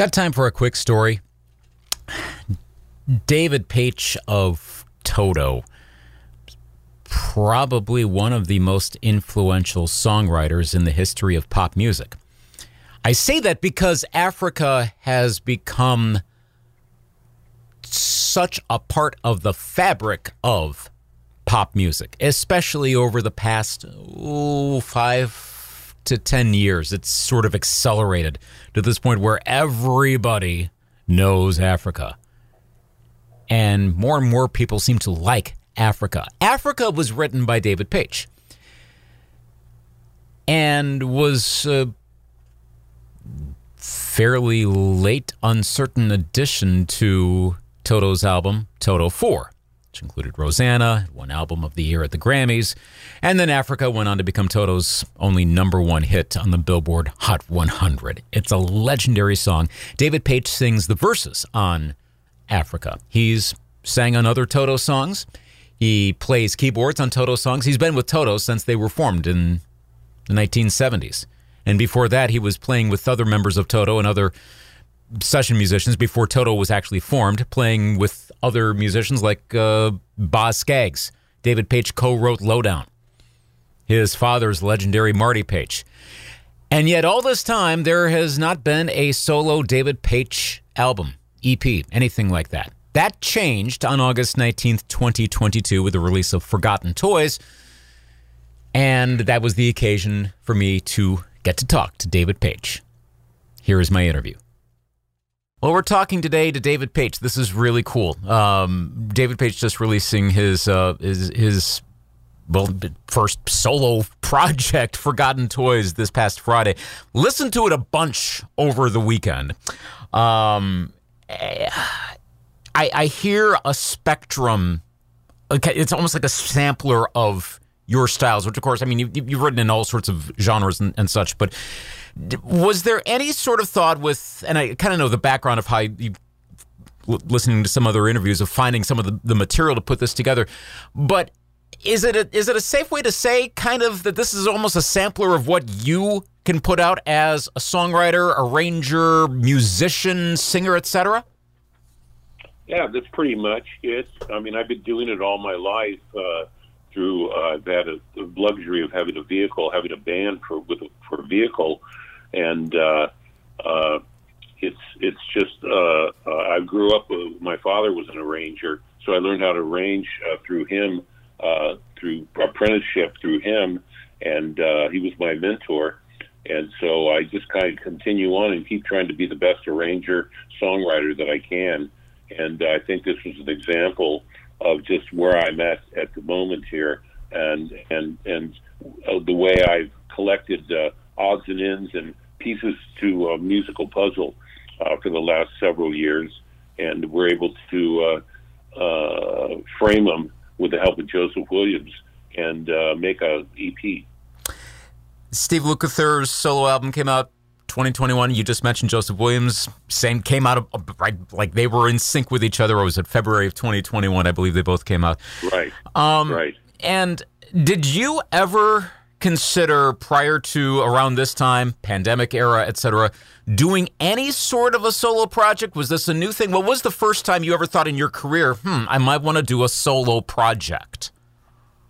Got time for a quick story. David Paich of Toto, probably one of the most influential songwriters in the history of pop music. I say that because Africa has become such a part of the fabric of pop music, especially over the past oh, five to 10 years. It's sort of accelerated to this point where everybody knows Africa. And more and more people seem to like Africa. Africa was written by David Paich and was a fairly late, uncertain addition to Toto's album, Toto 4, which included Rosanna, one album of the year at the Grammys, and then Africa went on to become Toto's only number one hit on the Billboard Hot 100. It's a legendary song. David Paich sings the verses on Africa. He's sang on other Toto songs. He plays keyboards on Toto songs. He's been with Toto since they were formed in the 1970s. And before that, he was playing with other members of Toto and other session musicians before Toto was actually formed, playing with other musicians like uh, Boz Scaggs. David Paich co wrote Lowdown, his father's legendary Marty Paich. And yet, all this time, there has not been a solo David Paich album, EP, anything like that. That changed on August 19th, 2022, with the release of Forgotten Toys. And that was the occasion for me to get to talk to David Paich. Here is my interview. Well, we're talking today to David Paich. This is really cool. Um, David Paich just releasing his uh, his his well first solo project, Forgotten Toys, this past Friday. Listen to it a bunch over the weekend. Um, I I hear a spectrum. Okay, it's almost like a sampler of your styles, which of course, I mean, you, you've written in all sorts of genres and, and such, but was there any sort of thought with, and I kind of know the background of how you, listening to some other interviews of finding some of the, the material to put this together, but is it a, is it a safe way to say kind of that this is almost a sampler of what you can put out as a songwriter, arranger, musician, singer, etc.? Yeah, that's pretty much it. I mean, I've been doing it all my life. Uh, through uh, I've had a, the luxury of having a vehicle, having a band for with a, for a vehicle, and uh, uh, it's it's just uh, uh, I grew up. With, my father was an arranger, so I learned how to arrange uh, through him, uh, through apprenticeship through him, and uh, he was my mentor. And so I just kind of continue on and keep trying to be the best arranger, songwriter that I can. And I think this was an example of just where I'm at at the moment here, and and and uh, the way I've collected uh, odds and ends and pieces to a musical puzzle uh, for the last several years, and we're able to uh, uh, frame them with the help of Joseph Williams and uh, make a EP. Steve Lukather's solo album came out 2021. You just mentioned Joseph Williams. Same came out of right like they were in sync with each other. Or was it February of 2021? I believe they both came out. Right. Um, right. And did you ever consider prior to around this time, pandemic era, etc., doing any sort of a solo project? Was this a new thing? What was the first time you ever thought in your career, hmm, I might want to do a solo project?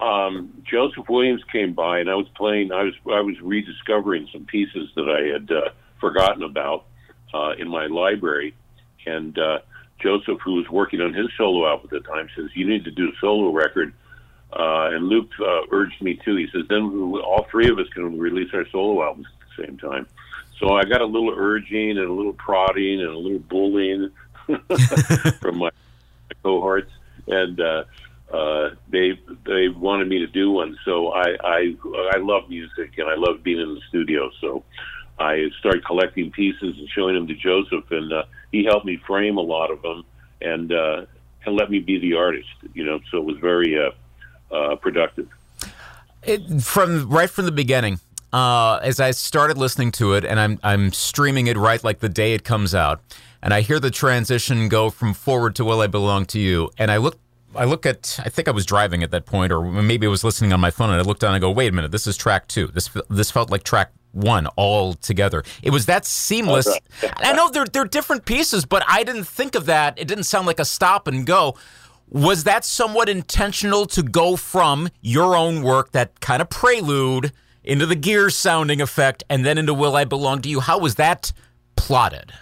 Um, Joseph Williams came by, and I was playing. I was I was rediscovering some pieces that I had uh, forgotten about uh, in my library, and uh, Joseph, who was working on his solo album at the time, says you need to do a solo record. Uh, and Luke uh, urged me too. He says then all three of us can release our solo albums at the same time. So I got a little urging and a little prodding and a little bullying from my cohorts, and uh, uh, they they wanted me to do one. So I, I I love music and I love being in the studio. So I started collecting pieces and showing them to Joseph, and uh, he helped me frame a lot of them and uh, and let me be the artist. You know, so it was very uh, uh, productive. It, from right from the beginning, uh, as I started listening to it, and I'm I'm streaming it right like the day it comes out, and I hear the transition go from forward to "Will I Belong to You," and I look I look at, I think I was driving at that point, or maybe I was listening on my phone, and I looked down and I go, wait a minute, this is track two. This this felt like track one all together. It was that seamless. I know they're they're different pieces, but I didn't think of that. It didn't sound like a stop and go. Was that somewhat intentional to go from your own work, that kind of prelude, into the gears sounding effect, and then into Will I Belong to You? How was that plotted?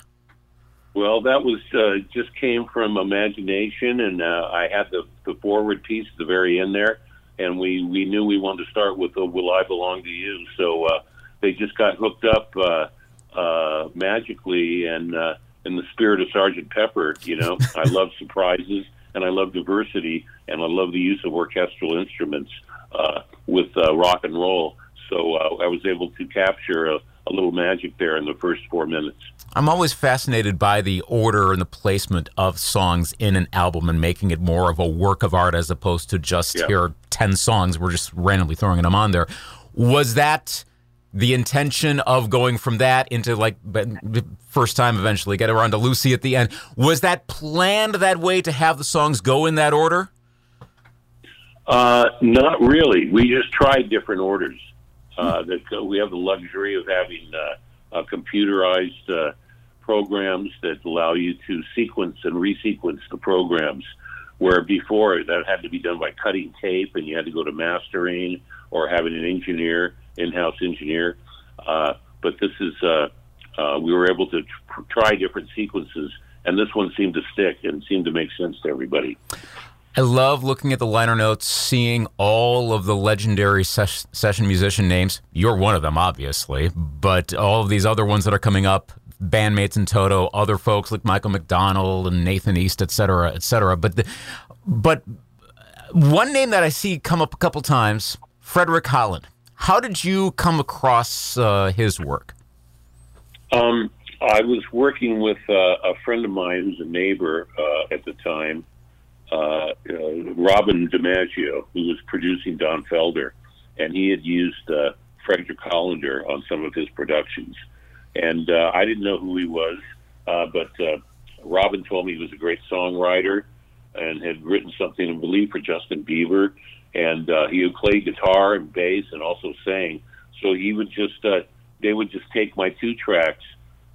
Well, that was uh, just came from imagination, and uh, I had the, the forward piece at the very end there, and we, we knew we wanted to start with the "Will I Belong to You," so uh, they just got hooked up uh, uh, magically, and uh, in the spirit of Sergeant Pepper, you know, I love surprises and I love diversity, and I love the use of orchestral instruments uh, with uh, rock and roll. So uh, I was able to capture a, a little magic there in the first four minutes. I'm always fascinated by the order and the placement of songs in an album and making it more of a work of art as opposed to just yeah. here 10 songs. We're just randomly throwing them on there. Was that the intention of going from that into like first time eventually get around to Lucy at the end was that planned that way to have the songs go in that order? Uh, not really. We just tried different orders. Uh, that we have the luxury of having uh, computerized uh, programs that allow you to sequence and resequence the programs. Where before that had to be done by cutting tape, and you had to go to mastering or having an engineer in-house engineer. Uh, but this is uh, uh, we were able to tr- try different sequences, and this one seemed to stick and seemed to make sense to everybody. I love looking at the liner notes, seeing all of the legendary ses- session musician names. You're one of them, obviously, but all of these other ones that are coming up, bandmates in Toto, other folks like Michael McDonald and Nathan East, et cetera, et cetera. But, the, but one name that I see come up a couple times, Frederick Holland. How did you come across uh, his work? Um, I was working with uh, a friend of mine who's a neighbor uh, at the time, uh, uh, Robin DiMaggio, who was producing Don Felder, and he had used uh, Frederick Hollander on some of his productions. And uh, I didn't know who he was, but Robin told me he was a great songwriter and had written something, I believe, for Justin Bieber and uh, he would play guitar and bass and also sang. So he would just uh, they would just take my two tracks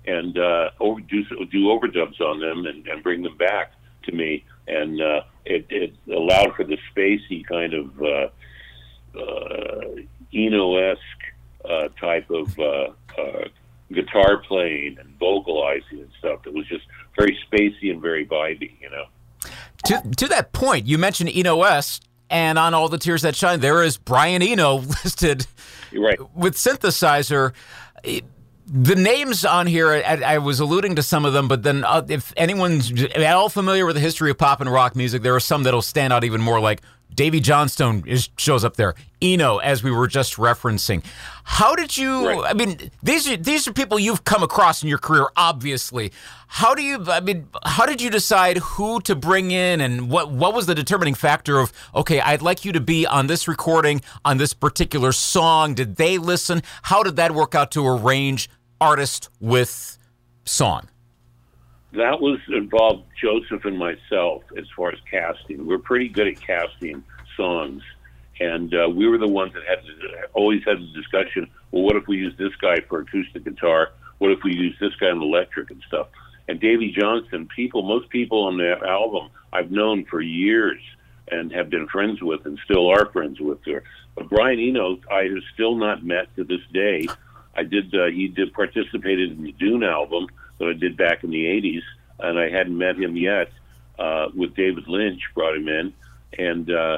and uh, over, do do overdubs on them and, and bring them back to me, and uh, it, it allowed for the spacey kind of uh, uh, Eno esque uh, type of uh, uh, guitar playing and vocalizing and stuff that was just very spacey and very vibey, you know. To, to that point, you mentioned Eno esque and on All the Tears That Shine, there is Brian Eno listed right. with synthesizer. The names on here, I, I, was alluding to some of them, but then uh, if anyone's at all familiar with the history of pop and rock music, there are some that'll stand out even more, like Davey Johnstone is, shows up there. Eno, as we were just referencing. How did you? Right. I mean, these are these are people you've come across in your career, obviously. How do you? I mean, how did you decide who to bring in, and what what was the determining factor of? Okay, I'd like you to be on this recording on this particular song. Did they listen? How did that work out to arrange artist with song? that was involved Joseph and myself as far as casting. We're pretty good at casting songs, and uh, we were the ones that had to, always had the discussion. Well, what if we use this guy for acoustic guitar? What if we use this guy on electric and stuff? And Davey Johnstone, people, most people on that album I've known for years and have been friends with and still are friends with her. But Brian Eno, I have still not met to this day. I did. Uh, he did participated in the Dune album that I did back in the '80s, and I hadn't met him yet. Uh, with David Lynch, brought him in, and uh,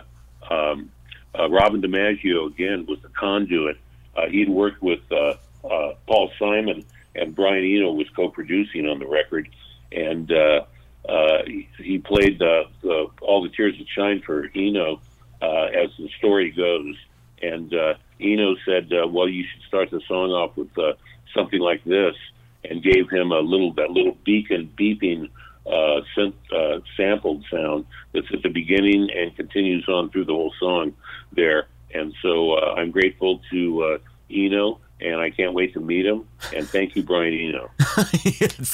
um, uh, Robin DiMaggio again was the conduit. Uh, he'd worked with uh, uh, Paul Simon, and Brian Eno was co-producing on the record, and he, he played the, all the tears that shine for Eno, as the story goes. And Eno said, uh, "Well, you should start the song off with uh, something like this." and gave him a little that little beacon beeping uh, synth, uh, sampled sound that's at the beginning and continues on through the whole song there. And so uh, I'm grateful to uh, Eno, and I can't wait to meet him. And thank you, Brian Eno.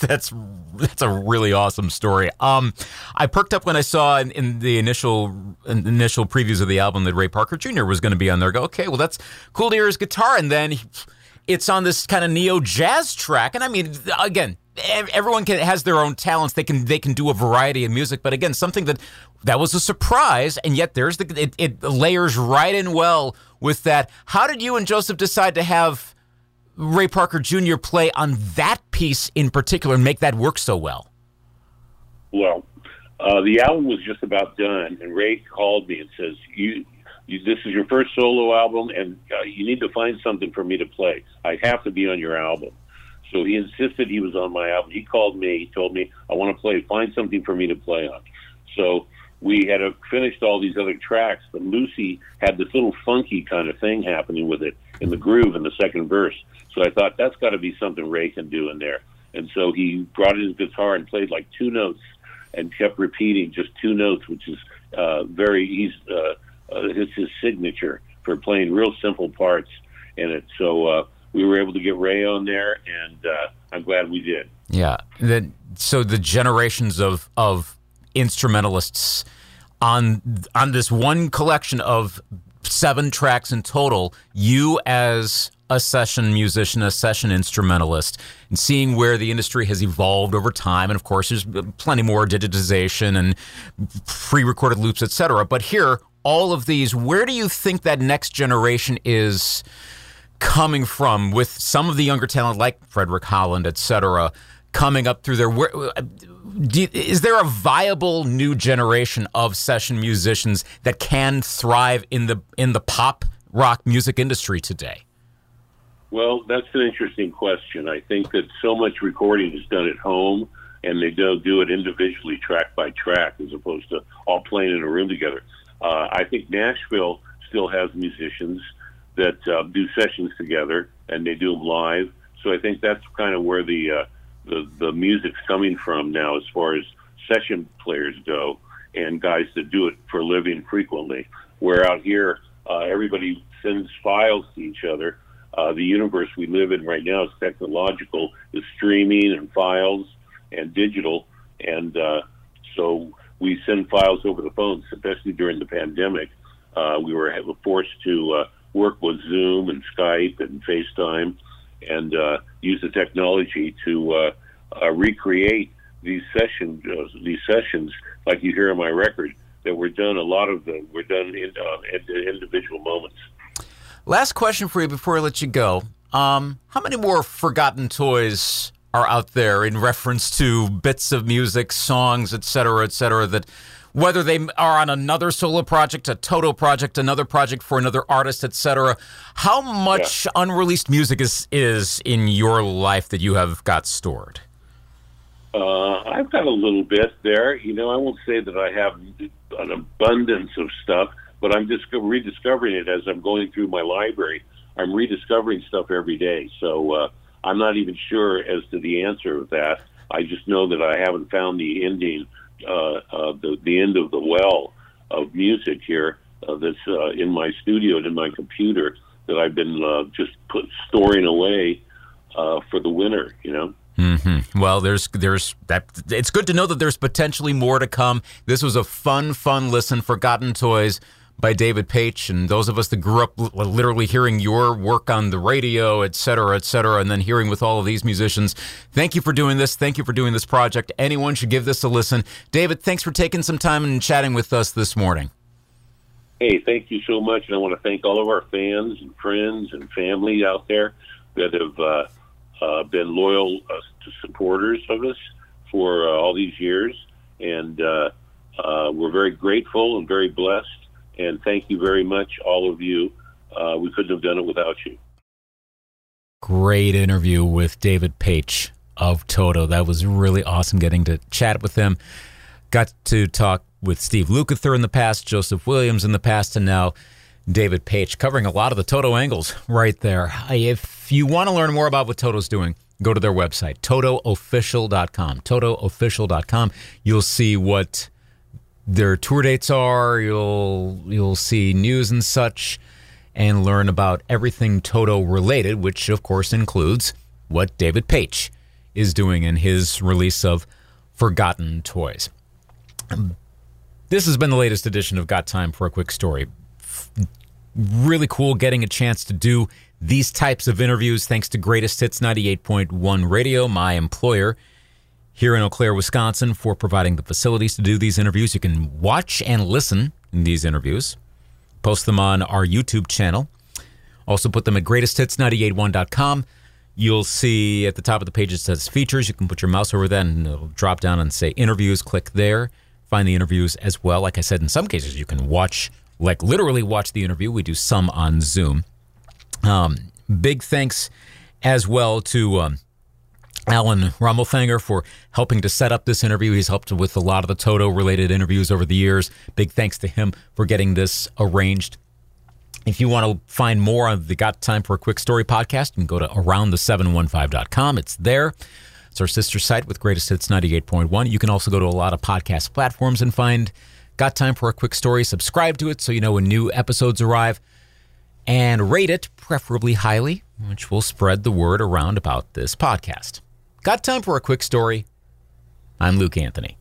that's that's a really awesome story. Um, I perked up when I saw in, in the initial in initial previews of the album that Ray Parker Jr. was going to be on there. Go, okay, well that's cool to hear his guitar, and then. It's on this kind of neo jazz track. And I mean, again, everyone can, has their own talents. They can they can do a variety of music, but again, something that that was a surprise, and yet there's the it, it layers right in well with that. How did you and Joseph decide to have Ray Parker Jr. play on that piece in particular and make that work so well? Well, uh, the album was just about done, and Ray called me and says, "You, you this is your first solo album, and uh, you need to find something for me to play. I have to be on your album." So he insisted he was on my album. He called me. He told me, "I want to play. Find something for me to play on." So we had finished all these other tracks, but Lucy had this little funky kind of thing happening with it in the groove in the second verse. So I thought that's got to be something Ray can do in there. And so he brought his guitar and played like two notes and kept repeating just two notes, which is uh, very he's uh, uh, it's his signature for playing real simple parts in it. So uh, we were able to get Ray on there, and uh, I'm glad we did. Yeah. Then so the generations of of instrumentalists on on this one collection of seven tracks in total. You as a session musician, a session instrumentalist, and seeing where the industry has evolved over time. And of course, there's plenty more digitization and pre-recorded loops, etc. But here, all of these, where do you think that next generation is coming from with some of the younger talent like Frederick Holland, etc., coming up through there? Where, you, is there a viable new generation of session musicians that can thrive in the in the pop rock music industry today? Well, that's an interesting question. I think that so much recording is done at home, and they don't do it individually, track by track, as opposed to all playing in a room together. Uh, I think Nashville still has musicians that uh, do sessions together, and they do them live. So I think that's kind of where the uh, the the music's coming from now, as far as session players go, and guys that do it for a living frequently. Where out here, uh, everybody sends files to each other uh, the universe we live in right now is technological, is streaming and files and digital, and uh, so we send files over the phone, especially during the pandemic. Uh, we were forced to uh, work with Zoom and Skype and FaceTime, and uh, use the technology to uh, uh, recreate these sessions. These sessions, like you hear on my record, that were done. A lot of them were done in uh, individual moments. Last question for you before I let you go. Um, how many more forgotten toys are out there in reference to bits of music, songs, et cetera, et cetera, that whether they are on another solo project, a Toto project, another project for another artist, etc. how much yeah. unreleased music is, is in your life that you have got stored? Uh, I've got a little bit there. You know, I won't say that I have an abundance of stuff but I'm just rediscovering it as I'm going through my library. I'm rediscovering stuff every day, so uh, I'm not even sure as to the answer of that. I just know that I haven't found the ending, the the end of the well of music here uh, that's uh, in my studio and in my computer that I've been uh, just put storing away uh, for the winter. You know. Mm-hmm. Well, there's there's that. It's good to know that there's potentially more to come. This was a fun, fun listen. Forgotten Toys by David Paich, and those of us that grew up literally hearing your work on the radio, et cetera, et cetera, and then hearing with all of these musicians. Thank you for doing this. Thank you for doing this project. Anyone should give this a listen. David, thanks for taking some time and chatting with us this morning. Hey, thank you so much, and I want to thank all of our fans and friends and family out there that have uh, uh, been loyal uh, supporters of us for uh, all these years, and uh, uh, we're very grateful and very blessed and thank you very much, all of you. Uh, we couldn't have done it without you. Great interview with David Paich of Toto. That was really awesome getting to chat with him. Got to talk with Steve Lukather in the past, Joseph Williams in the past, and now David Paich, covering a lot of the Toto angles right there. If you want to learn more about what Toto's doing, go to their website, totoofficial.com. Totoofficial.com. You'll see what their tour dates are. You'll you'll see news and such, and learn about everything Toto related, which of course includes what David Paich is doing in his release of Forgotten Toys. This has been the latest edition of Got Time for a Quick Story. Really cool getting a chance to do these types of interviews thanks to Greatest Hits 98.1 Radio, my employer here in Eau Claire, Wisconsin, for providing the facilities to do these interviews. You can watch and listen in these interviews, post them on our YouTube channel. Also, put them at greatesthits981.com. You'll see at the top of the page it says features. You can put your mouse over that and it'll drop down and say interviews. Click there. Find the interviews as well. Like I said, in some cases, you can watch, like literally watch the interview. We do some on Zoom. Um, big thanks as well to um, Alan Rommelfanger for helping to set up this interview. He's helped with a lot of the Toto related interviews over the years. Big thanks to him for getting this arranged. If you want to find more on the Got Time for a Quick Story podcast, you can go to aroundthe715.com. It's there. It's our sister site with Greatest Hits 98.1. You can also go to a lot of podcast platforms and find Got Time for a Quick Story. Subscribe to it so you know when new episodes arrive and rate it, preferably highly, which will spread the word around about this podcast. Got time for a quick story? I'm Luke Anthony.